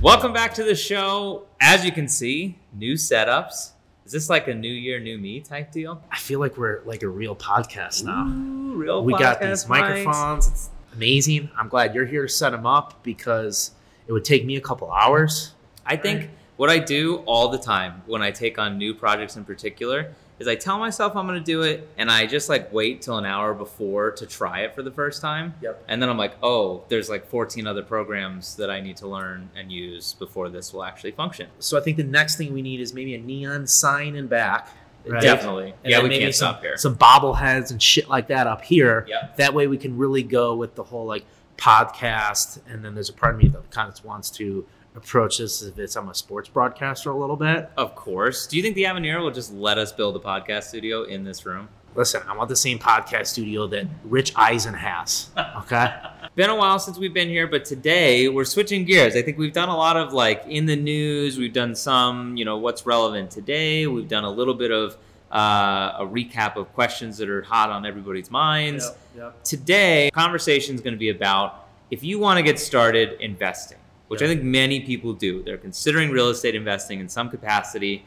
Welcome back to the show. As you can see, new setups. Is this like a new year, new me type deal? I feel like we're like a real podcast now. Ooh, real we got podcast these mics. microphones. It's amazing. I'm glad you're here to set them up because it would take me a couple hours. I think what I do all the time when I take on new projects in particular is I tell myself I'm to do it and I just like wait till an hour before to try it for the first time. Yep. And then I'm like, oh, there's like 14 other programs that I need to learn and use before this will actually function. So I think the next thing we need is maybe a neon sign in back. right? Definitely. And yeah, we can't some, stop here. Some bobbleheads and shit like that up here. Yep. That way we can really go with the whole like podcast. And then there's a part of me that kind of wants to approach this as if it's I'm a sports broadcaster a little bit. Of course. Do you think the Avenir will just let us build a podcast studio in this room? Listen, I want the same podcast studio that Rich Eisen has. Okay. Been a while since we've been here, but today we're switching gears. I think we've done a lot of like in the news. We've done some, you know, what's relevant today. We've done a little bit of uh, a recap of questions that are hot on everybody's minds. yep. Today, conversation is going to be about if you want to get started investing, which I think many people do. They're considering real estate investing in some capacity.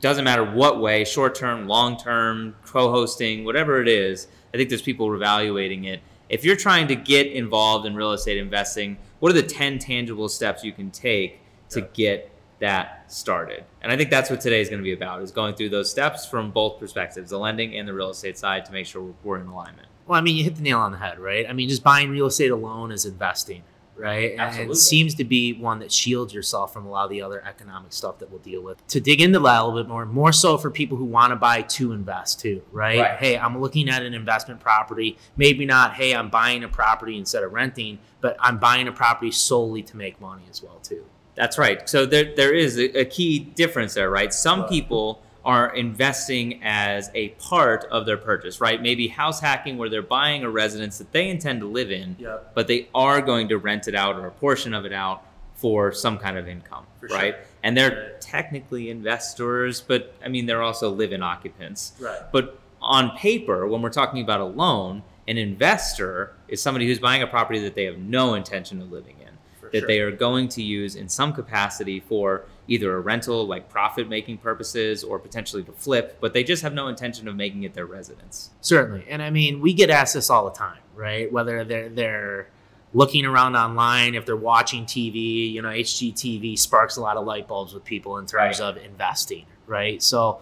Doesn't matter what way, short term, long term, co hosting, whatever it is. I think there's people evaluating it. If you're trying to get involved in real estate investing, what are the 10 tangible steps you can take to get that started? And I think that's what today is going to be about, is going through those steps from both perspectives, the lending and the real estate side to make sure we're in alignment. Well, I mean, you hit the nail on the head, right? I mean, just buying real estate alone is investing, right? And Absolutely. it seems to be one that shields yourself from a lot of the other economic stuff that we'll deal with. To dig into that a little bit more, more so for people who want to buy to invest too, right? Right. Hey, I'm looking at an investment property. Maybe not, hey, I'm buying a property instead of renting, but I'm buying a property solely to make money as well too. That's right. So there, there is a, a key difference there, right? Some Right. people are investing as a part of their purchase, right? Maybe house hacking where they're buying a residence that they intend to live in, Yep. but they are going to rent it out or a portion of it out for some kind of income, For right? sure. And they're Right. technically investors, but I mean, they're also live in occupants. Right. But on paper, when we're talking about a loan, an investor is somebody who's buying a property that they have no intention of living in For that sure. they are going to use in some capacity for either a rental, like profit making purposes, or potentially to flip, but they just have no intention of making it their residence. Certainly. And I mean, we get asked this all the time, right? Whether they're they're looking around online, if they're watching TV, you know, HGTV sparks a lot of light bulbs with people in terms Right. of investing, right? So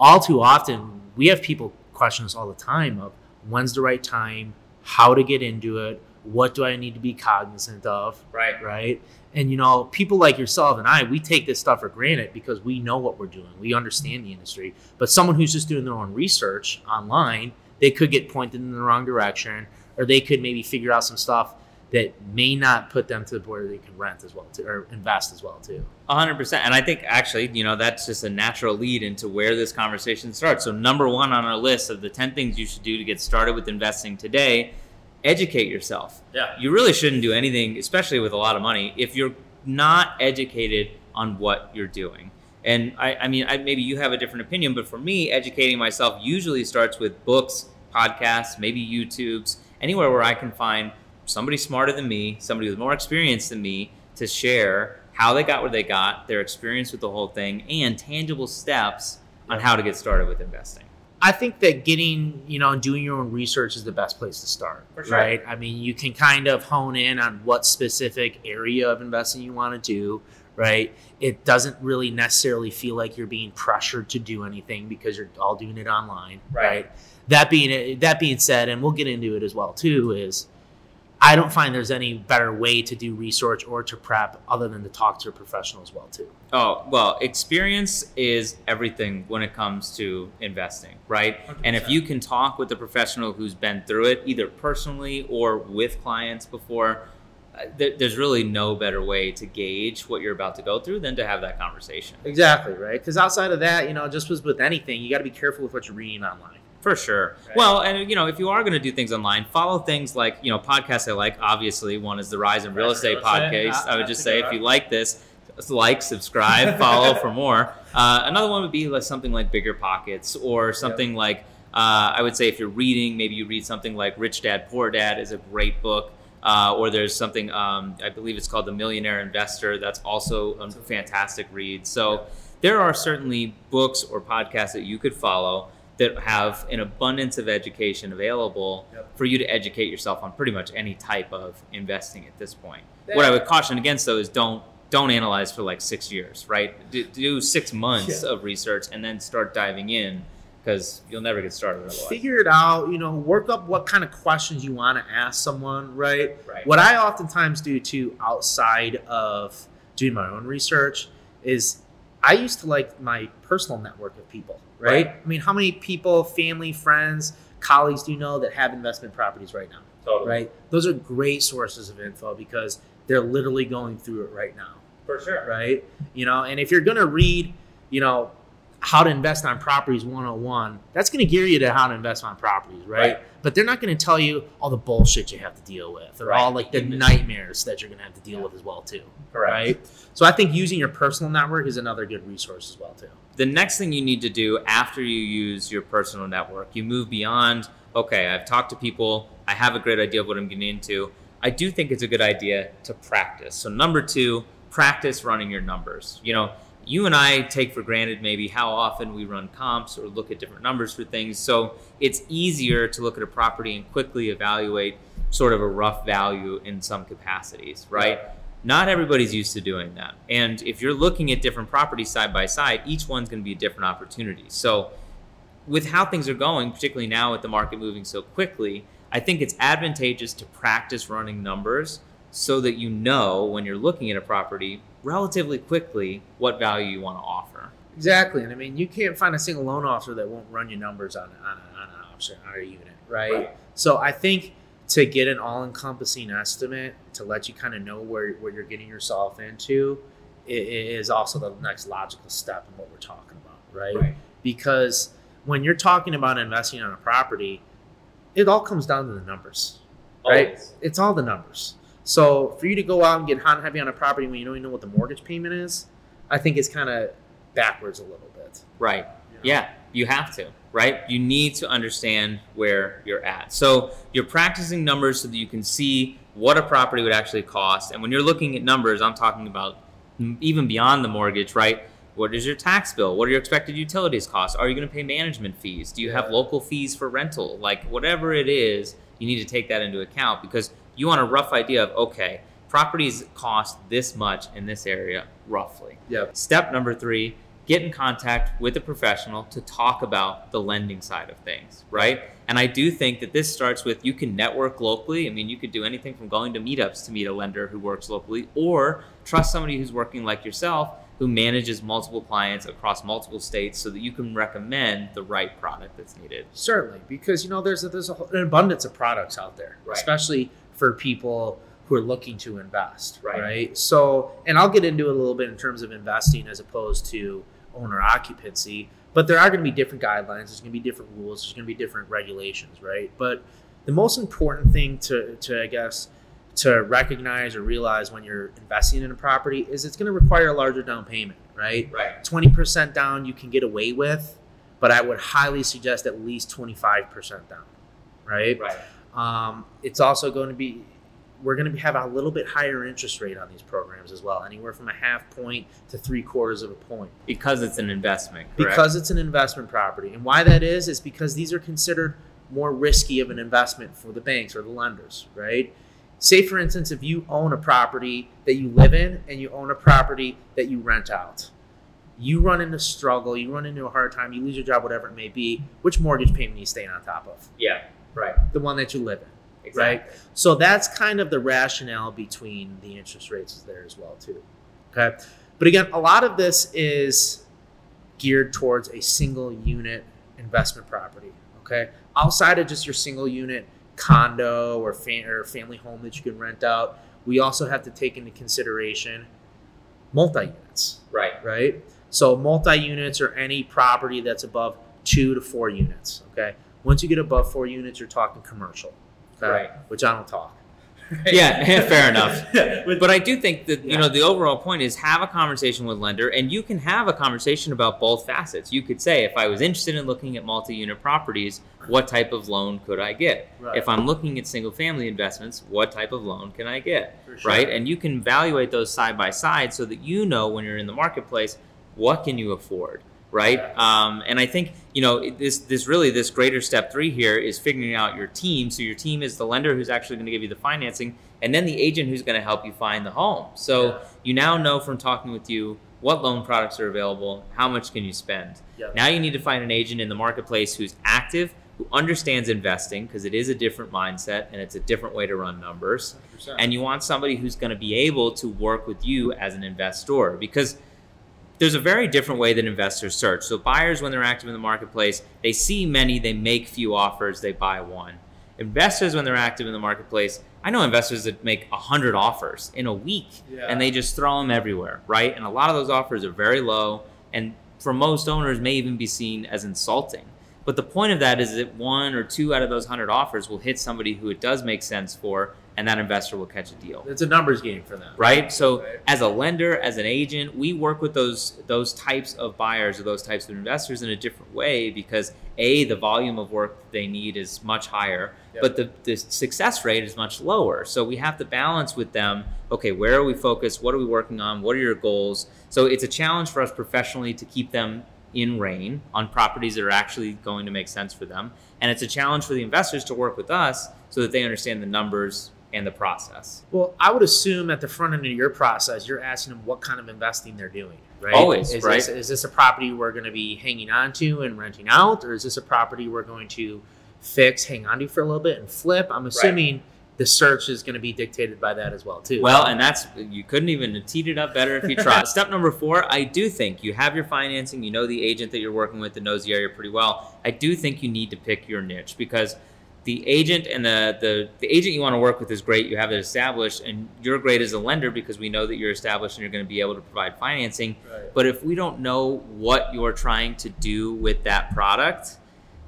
all too often we have people question us all the time of when's the right time, how to get into it, what do I need to be cognizant of, Right. right? And you know, people like yourself and I, we take this stuff for granted because we know what we're doing. We understand the industry. But someone who's just doing their own research online, they could get pointed in the wrong direction, or they could maybe figure out some stuff that may not put them to the point where they can rent as well too, or invest as well too. A hundred percent. And I think actually, you know, that's just a natural lead into where this conversation starts. So number one on our list of the ten things you should do to get started with investing today, educate yourself. Yeah. You really shouldn't do anything, especially with a lot of money, if you're not educated on what you're doing. And I, I mean, I, maybe you have a different opinion, but for me, educating myself usually starts with books, podcasts, maybe YouTubes, anywhere where I can find somebody smarter than me, somebody with more experience than me to share how they got where they got, their experience with the whole thing, and tangible steps on how to get started with investing. I think that getting, you know, doing your own research is the best place to start, sure. right? I mean, you can kind of hone in on what specific area of investing you want to do, right? It doesn't really necessarily feel like you're being pressured to do anything because you're all doing it online, Right. right? That being that being said, and we'll get into it as well too, is I don't find there's any better way to do research or to prep other than to talk to a professional as well too. Oh, well, experience is everything when it comes to investing, right? And if you can talk with a professional who's been through it, either personally or with clients before, uh, there's really no better way to gauge what you're about to go through than to have that conversation. Exactly, right? Because outside of that, you know, just as with anything, you got to be careful with what you're reading online. For sure. Right. Well, and you know, if you are going to do things online, follow things like you know podcasts I like. Obviously, one is the Rise in Real Rise Estate podcast. Yeah, I would just say if you like this, just like, subscribe, follow for more. Uh, another one would be like something like Bigger Pockets or something like Uh, I would say if you're reading, maybe you read something like Rich Dad Poor Dad is a great book. Uh, or there's something um, I believe it's called The Millionaire Investor. That's also a fantastic read. So there are certainly books or podcasts that you could follow that have an abundance of education available Yep. for you to educate yourself on pretty much any type of investing at this point. That- what I would caution against though is don't don't analyze for like six years, right? Do, do six months Yeah. of research and then start diving in because you'll never get started otherwise. Figure it out, you know, work up what kind of questions you want to ask someone, right? Right. What I oftentimes do too, outside of doing my own research, is I used to like my personal network of people, right? Right. I mean, how many people, family, friends, colleagues do you know that have investment properties right now, Totally. right? Those are great sources of info because they're literally going through it right now, For sure. right? You know, and if you're going to read, you know, how to invest on properties 101, that's going to gear you to how to invest on properties, right? Right. But they're not going to tell you all the bullshit you have to deal with or Right. all like the nightmares that you're going to have to deal with as well too, right? So I think using your personal network is another good resource as well too. the next thing you need to do after you use your personal network, you move beyond, okay, I've talked to people, I have a great idea of what I'm getting into. I do think it's a good idea to practice. So, number two, practice running your numbers. You know, you and I take for granted maybe how often we run comps or look at different numbers for things. So, it's easier to look at a property and quickly evaluate sort of a rough value in some capacities, right? Not everybody's used to doing that. And if you're looking at different properties side by side, each one's going to be a different opportunity. So, with how things are going, particularly now with the market moving so quickly, I think it's advantageous to practice running numbers so that you know when you're looking at a property relatively quickly what value you want to offer. Exactly, and I mean you can't find a single loan officer that won't run your numbers on on, a, on an option on a unit, right? Right. So I think to get an all-encompassing estimate to let you kind of know where where you're getting yourself into i- i- is also the next logical step in what we're talking about, right? Because when you're talking about investing on a property, it all comes down to the numbers, right? Always. It's all the numbers. So for you to go out and get hot and heavy on a property when you don't even know what the mortgage payment is, I think it's kind of backwards a little bit. Right. you know? Yeah, you have to, right? You need to understand where you're at. So you're practicing numbers so that you can see what a property would actually cost. And when you're looking at numbers, I'm talking about even beyond the mortgage, right? What is your tax bill? What are your expected utilities costs? Are you going to pay management fees? Do you have local fees for rental? Like whatever it is, you need to take that into account because you want a rough idea of okay, properties cost this much in this area roughly. Yep. Step number three, get in contact with a professional to talk about the lending side of things, right? And I do think that this starts with you can network locally. I mean, you could do anything from going to meetups to meet a lender who works locally, or trust somebody who's working like yourself who manages multiple clients across multiple states so that you can recommend the right product that's needed. Certainly, because you know there's a, there's a, an abundance of products out there, Right. especially for people who are looking to invest, Right. So, and I'll get into it a little bit in terms of investing as opposed to owner occupancy, but there are going to be different guidelines. There's going to be different rules. There's going to be different regulations, right? But the most important thing to, to I guess, to recognize or realize when you're investing in a property is it's going to require a larger down payment, right? Right. 20% down you can get away with, but I would highly suggest at least 25% down, right? Right. Um, it's also going to be, we're going to have a little bit higher interest rate on these programs as well, anywhere from a half point to three quarters of a point. Because it's an investment. Correct? Because it's an investment property. And why that is, is because these are considered more risky of an investment for the banks or the lenders, right? Say, for instance, if you own a property that you live in and you own a property that you rent out, you run into struggle, you run into a hard time, you lose your job, whatever it may be, which mortgage payment are you staying on top of? yeah. Right. The one that you live in. Exactly. So that's kind of the rationale between the interest rates is there as well too. Okay. But again, a lot of this is geared towards a single unit investment property. Okay. Outside of just your single unit condo or, fam- or family home that you can rent out, we also have to take into consideration multi units, Right. right? So multi units or any property that's above two to four units. Okay. Once you get above four units, you're talking commercial. Right. Which I don't talk. Yeah, fair enough. But I do think that you know the overall point is have a conversation with lender, and you can have a conversation about both facets. You could say, if I was interested in looking at multi-unit properties, what type of loan could I get? Right. If I'm looking at single-family investments, what type of loan can I get? Sure. Right, and you can evaluate those side by side so that you know when you're in the marketplace what can you afford. Right, um, and I think you know this. This really this greater step three here is figuring out your team. So your team is the lender who's actually going to give you the financing, and then the agent who's going to help you find the home. So Yeah. you now know from talking with you what loan products are available, how much can you spend. Now you need to find an agent in the marketplace who's active, who understands investing because it is a different mindset and it's a different way to run numbers. 100%. And you want somebody who's going to be able to work with you as an investor because there's a very different way that investors search. So buyers, when they're active in the marketplace, they see many, they make few offers, they buy one. Investors, when they're active in the marketplace, I know investors that make hundred offers in a week, Yeah. and they just throw them everywhere, right? And a lot of those offers are very low, and for most owners, may even be seen as insulting. But the point of that is that one or two out of those hundred offers will hit somebody who it does make sense for, and that investor will catch a deal. It's a numbers game for them. right? So Right. as a lender as an agent we work with those those types of buyers or those types of investors in a different way because a the volume of work they need is much higher Yep. but the, the success rate is much lower. So we have to balance with them okay where are we focused? What are we working on? What are your goals? So it's a challenge for us professionally to keep them in rein on properties that are actually going to make sense for them. And it's a challenge for the investors to work with us so that they understand the numbers and the process Well, I would assume at the front end of your process, you're asking them what kind of investing they're doing, right? Always, is right. This, is this a property we're going to be hanging on to and renting out, or is this a property we're going to fix, hang on to for a little bit, and flip? I'm assuming the search is going to be dictated by that as well, too. Well, and that's you couldn't even have teed it up better if you tried. Step number four, I do think you have your financing, you know the agent that you're working with that knows the area pretty well. I do think you need to pick your niche because the agent and the, the the agent you want to work with is great. You have it established, and you're great as a lender because we know that you're established and you're going to be able to provide financing. Right. But if we don't know what you're trying to do with that product,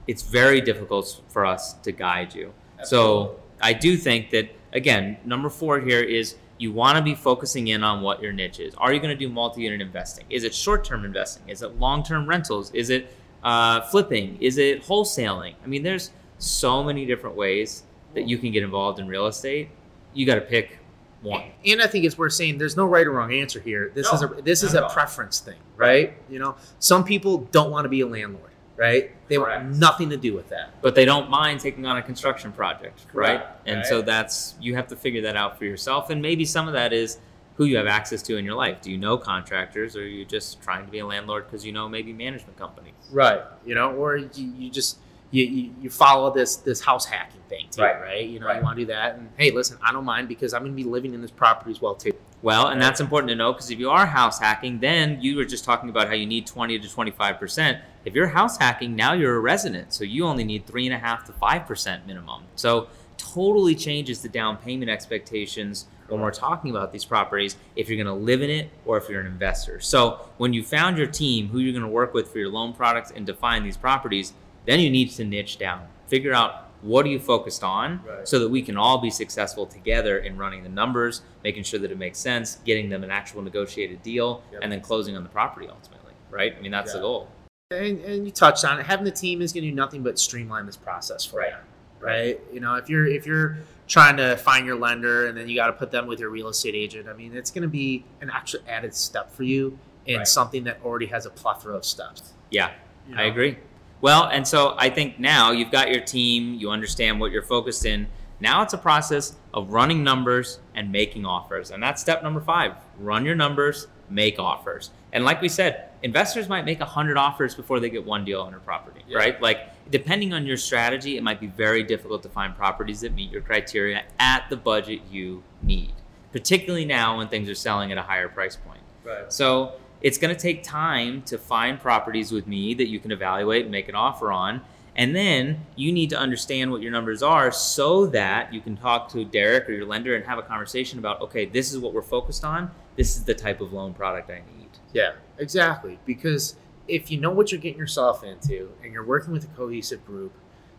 it's very difficult for us to guide you. So I do think that again, number four here is you want to be focusing in on what your niche is. Are you going to do multi-unit investing? Is it short-term investing? Is it long-term rentals? Is it uh, flipping? Is it wholesaling? I mean, there's so many different ways that you can get involved in real estate. You got to pick one. And I think it's worth saying there's no right or wrong answer here. This No, is a this is a preference thing, right? You know, some people don't want to be a landlord, right? They Correct. want nothing to do with that. but they don't mind taking on a construction project, right? Correct, And right. so that's you have to figure that out for yourself, and maybe some of that is who you have access to in your life. Do you know contractors, or are you just trying to be a landlord because you know maybe management companies? Right. You know, or you, you just you, you, you follow this this house hacking thing too, Right. right? You know, Right. you want to do that, and hey, listen, I don't mind because I'm going to be living in this property as well too. Well, and that's important to know because if you are house hacking, then you were just talking about how you need 20 to 25%. If you're house hacking, now you're a resident. So you only need 3.5 to 5% minimum. So totally changes the down payment expectations when we're talking about these properties if you're going to live in it or if you're an investor. So when you found your team, who you're going to work with for your loan products and define these properties, then you need to niche down. Figure out what are you focused on Right. so that we can all be successful together in running the numbers, making sure that it makes sense, getting them an actual negotiated deal, Yep. and then closing on the property ultimately, right? I mean, that's the goal. And, and you touched on it. Having the team is going to do nothing but streamline this process for Right. you, right? You know, if you're if you're trying to find your lender and then you got to put them with your real estate agent, I mean, it's going to be an extra added step for you in Right. something that already has a plethora of steps. Yeah, you I agree. Well, and so I think now you've got your team, you understand what you're focused in. Now it's a process of running numbers and making offers. And that's step number five run your numbers, make offers. And like we said, investors might make 100 offers before they get one deal on a property, Yeah. right? Like, depending on your strategy, it might be very difficult to find properties that meet your criteria at the budget you need, particularly now when things are selling at a higher price point. Right. So it's going to take time to find properties with me that you can evaluate and make an offer on. And then you need to understand what your numbers are so that you can talk to Derek or your lender and have a conversation about, okay, this is what we're focused on. This is the type of loan product I need. Yeah, exactly. Because if you know what you're getting yourself into and you're working with a cohesive group,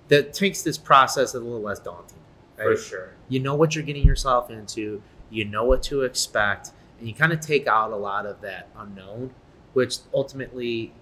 that makes this process a little less daunting. Right? sure. You know what you're getting yourself into. You know what to expect, and you kind of take out a lot of that unknown, which ultimately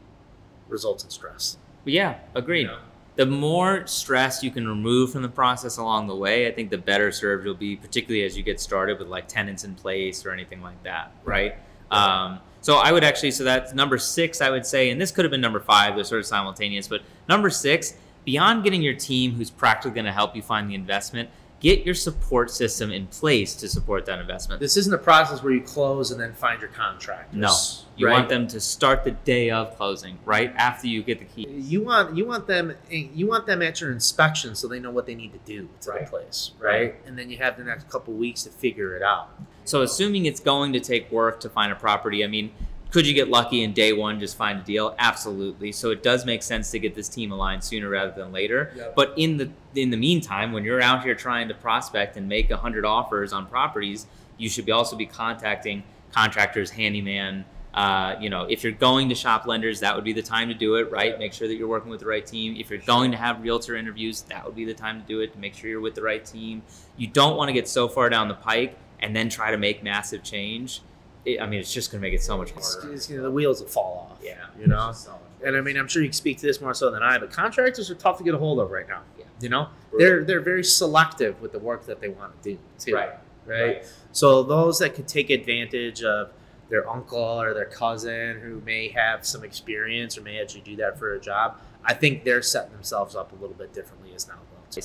results in stress. Yeah, agreed. You know? The more stress you can remove from the process along the way, I think the better served you'll be, particularly as you get started with like tenants in place or anything like that, right? Um, so I would actually, so that's number six, I would say, and this could have been number five, they're sort of simultaneous, but number six, beyond getting your team who's practically going to help you find the investment, get your support system in place to support that investment. This isn't a process where you close and then find your contractors. No, you right? want them to start the day of closing, right after you get the key. You want you want them you want them at your inspection so they know what they need to do to Right. the place, Right. right? And then you have the next couple weeks to figure it out. So, assuming it's going to take work to find a property, I mean, could you get lucky in day one just find a deal? Absolutely. So it does make sense to get this team aligned sooner rather than later. Yep. But in the in the meantime, when you're out here trying to prospect and make hundred offers on properties, you should be also be contacting contractors, handyman. Uh, you know, if you're going to shop lenders, that would be the time to do it, right? Make sure that you're working with the right team. If you're going to have realtor interviews, that would be the time to do it to make sure you're with the right team. You don't want to get so far down the pike and then try to make massive change. It, I mean, it's just going to make it so much It's, harder. it's, you know, the wheels will fall off. Yeah, you know. So And I mean, I'm sure you can speak to this more so than I, but contractors are tough to get a hold of right now. Yeah. You know, Brutal. they're they're very selective with the work that they want to do too. Right. Right. So those that could take advantage of their uncle or their cousin who may have some experience or may actually do that for a job, I think they're setting themselves up a little bit differently as now.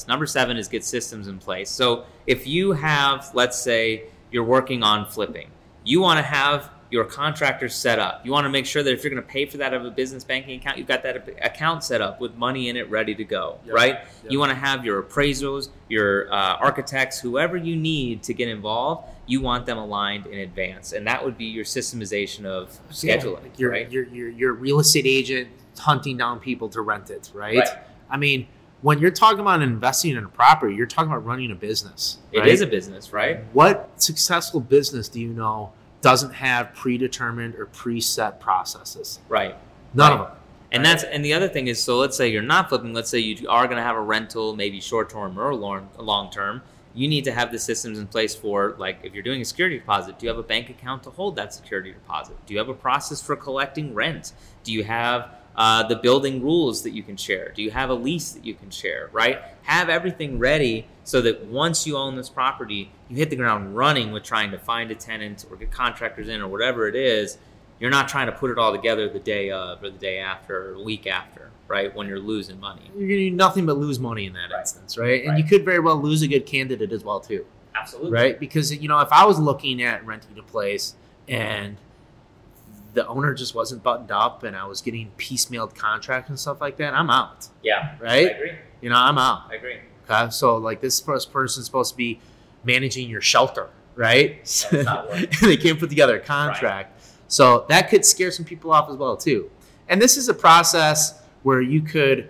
Number seven is get systems in place. So if you have, let's say, you're working on flipping, you want to have your contractors set up. You want to make sure that if you're going to pay for that of a business banking account, you've got that account set up with money in it ready to go, Yep. right? Yep. You want to have your appraisals, your uh, architects, whoever you need to get involved. You want them aligned in advance, and that would be your systemization of scheduling, Like you're, right? you're, you're a real estate agent hunting down people to rent it, right? Right. I mean, when you're talking about investing in a property, you're talking about running a business. It right? is a business, right? What successful business do you know doesn't have predetermined or preset processes? Right. None Right. of them. And Right. that's and the other thing is, so let's say you're not flipping. Let's say you are going to have a rental, maybe short term or long long term. You need to have the systems in place for like if you're doing a security deposit. Do you have a bank account to hold that security deposit? Do you have a process for collecting rent? Do you have uh, the building rules that you can share? Do you have a lease that you can share? Right? Have everything ready so that once you own this property, you hit the ground running with trying to find a tenant or get contractors in or whatever it is you're not trying to put it all together the day of or the day after or a week after, right? When you're losing money. You're going to do nothing but lose money in that Right. instance, right? And Right. you could very well lose a good candidate as well, too. Absolutely. right? Because you know, if I was looking at renting a place and the owner just wasn't buttoned up, and I was getting piecemealed contracts and stuff like that, I'm out, Yeah. I right? agree. You know, I'm out. I agree. So like this first person's supposed to be managing your shelter, right? That's not working. they can't put together a contract, so that could scare some people off as well too. And this is a process where you could,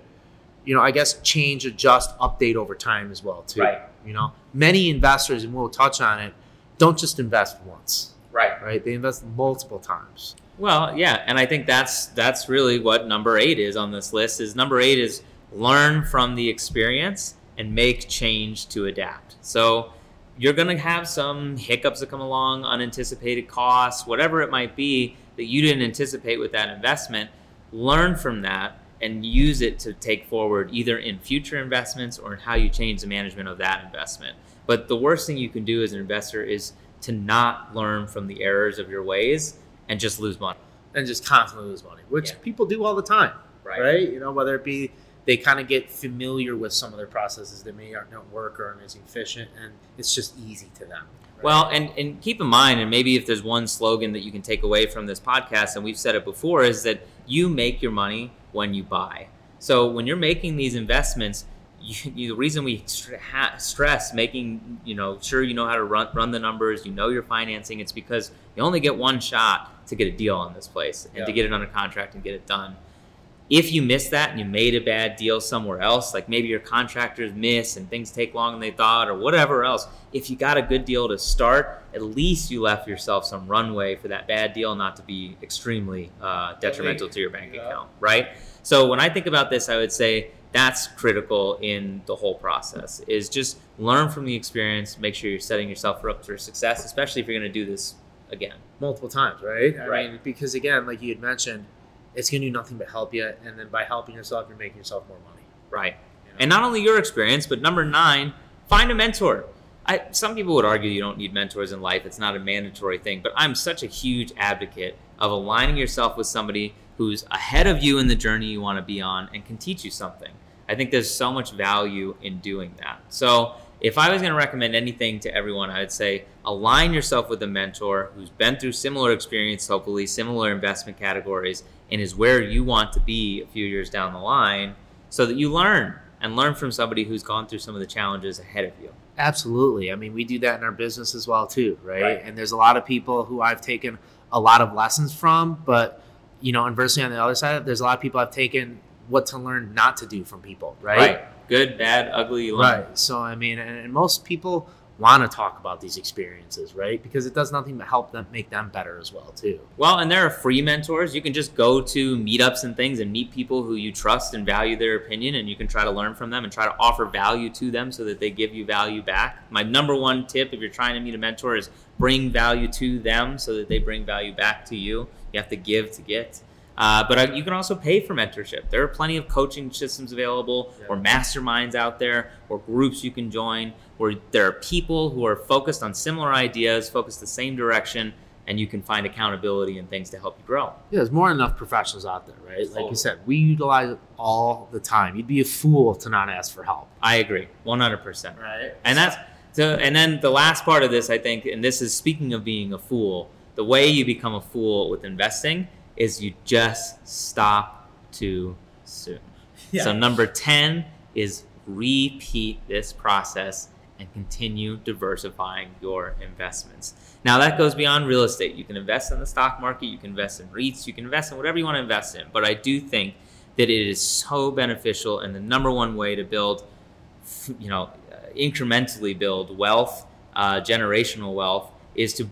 you know, I guess change, adjust, update over time as well too. Right. You know, many investors, and we'll touch on it, don't just invest once, Right. right? They invest multiple times. Well, yeah, and I think that's that's really what number eight is on this list. Is number eight is learn from the experience and make change to adapt. So you're going to have some hiccups that come along, unanticipated costs, whatever it might be that you didn't anticipate with that investment. Learn from that and use it to take forward either in future investments or in how you change the management of that investment. But the worst thing you can do as an investor is to not learn from the errors of your ways and just lose money. And just constantly lose money, which Yeah. people do all the time, right? You know, whether it be they kind of get familiar with some of their processes that may not work or aren't as efficient, and it's just easy to them. right? Well, and, and keep in mind, and maybe if there's one slogan that you can take away from this podcast, and we've said it before, is that you make your money when you buy. So when you're making these investments, you, you, the reason we stress making, you know, sure you know how to run, run the numbers, you know your financing, it's because you only get one shot to get a deal on this place and to get it under contract and get it done. If you miss that and you made a bad deal somewhere else, like maybe your contractors miss and things take longer than they thought or whatever else, if you got a good deal to start, at least you left yourself some runway for that bad deal not to be extremely uh, detrimental to your bank Yeah. account, right? So when I think about this, I would say that's critical in the whole process. Is just learn from the experience. Make sure you're setting yourself up for success, especially if you're going to do this again. multiple times, right? I Right. mean, because again, like you had mentioned, it's going to do nothing but help you, and then by helping yourself, you're making yourself more money. Right. you know? And not only your experience, but number nine, find a mentor. I, some people would argue you don't need mentors in life. It's not a mandatory thing. But I'm such a huge advocate of aligning yourself with somebody who's ahead of you in the journey you want to be on and can teach you something. I think there's so much value in doing that. So if I was going to recommend anything to everyone, I would say align yourself with a mentor who's been through similar experience, hopefully similar investment categories, and is where you want to be a few years down the line so that you learn and learn from somebody who's gone through some of the challenges ahead of you. Absolutely. I mean, we do that in our business as well too, right? Right. And there's a lot of people who I've taken a lot of lessons from, but you know, inversely on the other side, there's a lot of people I've taken what to learn not to do from people, right? Right. Good, bad, ugly, learn. Right. So I mean, and, and most people want to talk about these experiences, right? Because it does nothing but help them make them better as well too. Well, and there are free mentors. You can just go to meetups and things and meet people who you trust and value their opinion, and you can try to learn from them and try to offer value to them so that they give you value back. My number one tip if you're trying to meet a mentor is bring value to them so that they bring value back to you. You have to give to get. Uh, but uh, you can also pay for mentorship. There are plenty of coaching systems available, Yeah. or masterminds out there, or groups you can join, where there are people who are focused on similar ideas, focused the same direction, and you can find accountability and things to help you grow. Yeah, there's more than enough professionals out there, right? Like Totally. you said, we utilize it all the time. You'd be a fool to not ask for help. I agree, 100%. Right. And that's so. And then the last part of this, I think, and this is speaking of being a fool. The way you become a fool with investing is you just stop too soon. Yeah. So number ten is repeat this process and continue diversifying your investments. Now that goes beyond real estate. You can invest in the stock market, you can invest in REITs, you can invest in whatever you want to invest in. But I do think that it is so beneficial and the number one way to build you know, incrementally build wealth, uh, generational wealth, is to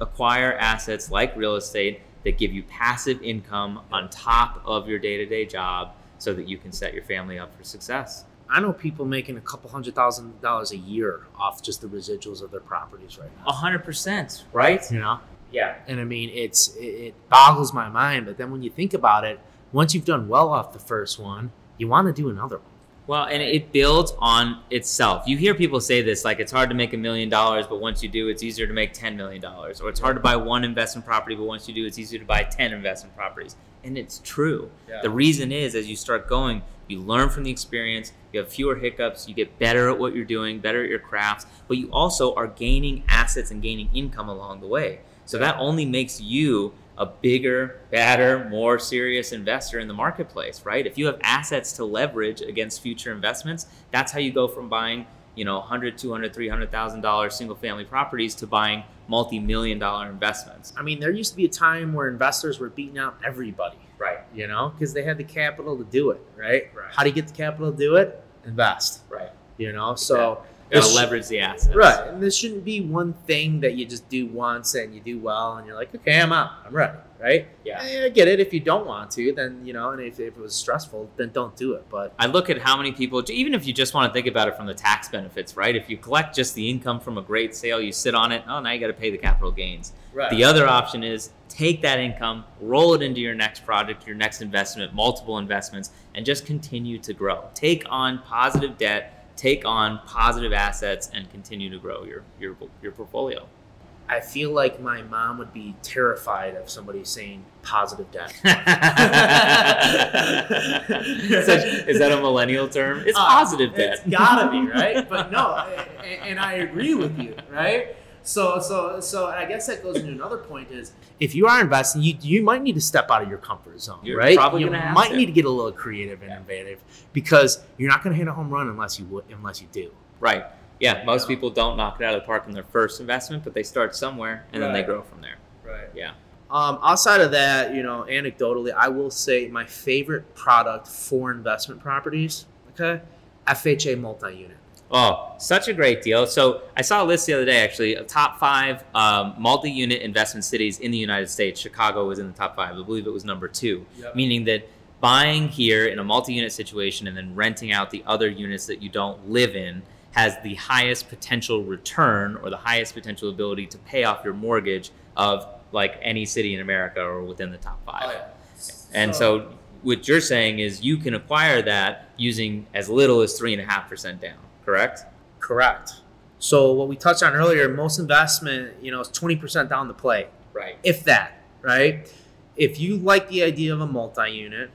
acquire assets like real estate that give you passive income on top of your day to day job so that you can set your family up for success. I know people making a couple hundred thousand dollars a year off just the residuals of their properties right now. A now. hundred percent, right? You know, Yeah. and I mean, it's it, it boggles my mind. But then when you think about it, once you've done well off the first one, you want to do another one. Well, and it builds on itself. You hear people say this like it's hard to make a million dollars, but once you do, it's easier to make $10 million. Or it's hard to buy one investment property, but once you do, it's easier to buy 10 investment properties. And it's true. Yeah. The reason is as you start going, you learn from the experience, you have fewer hiccups, you get better at what you're doing, better at your crafts, but you also are gaining assets and gaining income along the way. So that only makes you a bigger, better, more serious investor in the marketplace, right? If you have assets to leverage against future investments, that's how you go from buying, you know, 100, 200, 300,000 dollar single family properties to buying multi-million dollar investments. I mean, there used to be a time where investors were beating out everybody, Right. you know, because they had the capital to do it, right? Right. How do you get the capital to do it? Invest, Right. you know. So gotta leverage the assets. Right, and this shouldn't be one thing that you just do once and you do well, and you're like, okay, I'm out, I'm ready, right? Yeah. I get it. If you don't want to, then you know, and if, if it was stressful, then don't do it. But I look at how many people, even if you just want to think about it from the tax benefits, right? If you collect just the income from a great sale, you sit on it, oh, now you got to pay the capital gains. right, The other option is take that income, roll it into your next project, your next investment, multiple investments, and just continue to grow. Take on positive debt, take on positive assets, and continue to grow your your, your portfolio. I feel like my mom would be terrified of somebody saying positive debt. Is that a millennial term? It's Uh, positive debt. It's gotta be right, but no, and, and I agree with you, right? So, so, so, I guess that goes into another point: is if you are investing, you you might need to step out of your comfort zone, You're right? probably you might to. need to get a little creative and innovative because you're not going to hit a home run unless you unless you do. Right. Yeah, most people don't knock it out of the park in their first investment, but they start somewhere and then they grow from there. Right. Yeah. Um, outside of that, you know, anecdotally, I will say my favorite product for investment properties, okay, FHA multi-unit. Oh, such a great deal. So I saw a list the other day, actually, of top five um, multi-unit investment cities in the United States. Chicago was in the top five. I believe it was number two, Yep. meaning that buying here in a multi-unit situation and then renting out the other units that you don't live in has the highest potential return or the highest potential ability to pay off your mortgage of like any city in America or within the top five. Oh, yeah. And so what you're saying is you can acquire that using as little as three and a half percent down, correct? Correct. So what we touched on earlier, most investment, you know, is twenty percent down the play, Right. if that, right? If you like the idea of a multi-unit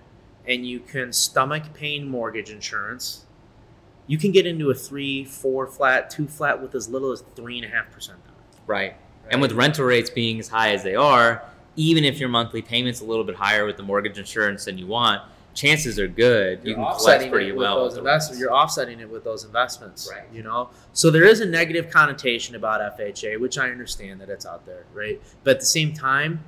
and you can stomach paying mortgage insurance, you can get into a three, four flat, two flat with as little as three and a half percent down. Right. And with rental rates being as high as they are, even if your monthly payment's a little bit higher with the mortgage insurance than you want, chances are good you You're can collect pretty it with well. those with the investments. rents. You're offsetting it with those investments, Right. You know, so there is a negative connotation about FHA, which I understand that it's out there, right? But at the same time,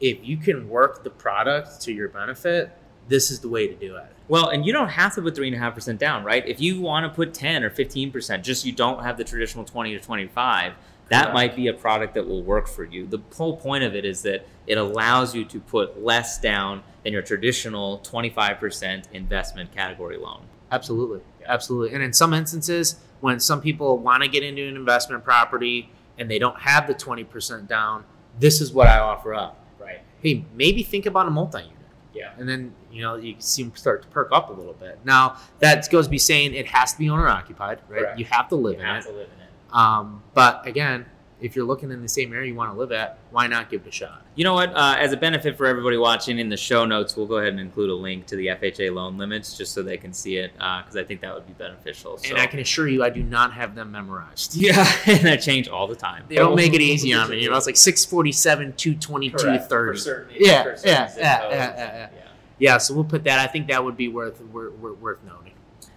if you can work the product to your benefit, this is the way to do it. Well, and you don't have to put three and a half percent down, right? If you want to put ten or fifteen percent, just you don't have the traditional twenty to twenty-five, that might be a product that will work for you. The whole point of it is that it allows you to put less down than your traditional twenty-five percent investment category loan. Absolutely, absolutely. And in some instances, when some people want to get into an investment property and they don't have the twenty percent down, this is what I offer up. Right. Hey, maybe think about a multi-unit. Yeah. and then you know you see them start to perk up a little bit. Now that goes to be saying it has to be owner occupied, right? Correct. You have to live in it. to live in it. Um, but again, if you're looking in the same area you want to live at, why not give it a shot? You know what? Uh, as a benefit for everybody watching, in the show notes, we'll go ahead and include a link to the FHA loan limits just so they can see it because I think that would be beneficial. So. And I can assure you, I do not have them memorized. yeah, and that change all the time. They don't make it easy on me. You know, it's like 647, 222, 30. Yeah, yeah, yeah, yeah, yeah, yeah. Yeah, so we'll put that. I think that would be worth worth, worth noting.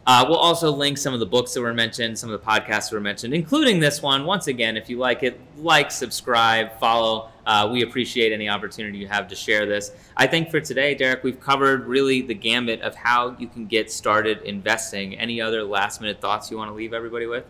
Uh, we'll also link some of the books that were mentioned, some of the podcasts that were mentioned, including this one. Once again, if you like it, like, subscribe, follow. Uh, we appreciate any opportunity you have to share this. I think for today, Derek, we've covered really the gambit of how you can get started investing. Any other last minute thoughts you want to leave everybody with?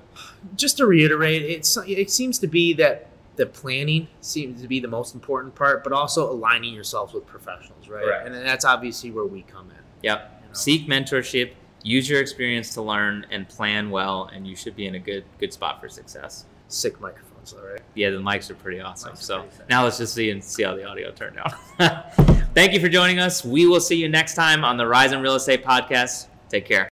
Just to reiterate, it's it seems to be that the planning seems to be the most important part, but also aligning yourselves with professionals, right? Correct. And that's obviously where we come in. Yep. you know? Seek mentorship, use your experience to learn, and plan well, and you should be in a good good spot for success. Sick microphones, though, right? Yeah, the mics are pretty awesome. Are So pretty now let's just see and see how the audio turned out. Thank you for joining us. We will see you next time on the Rise in Real Estate podcast. Take care.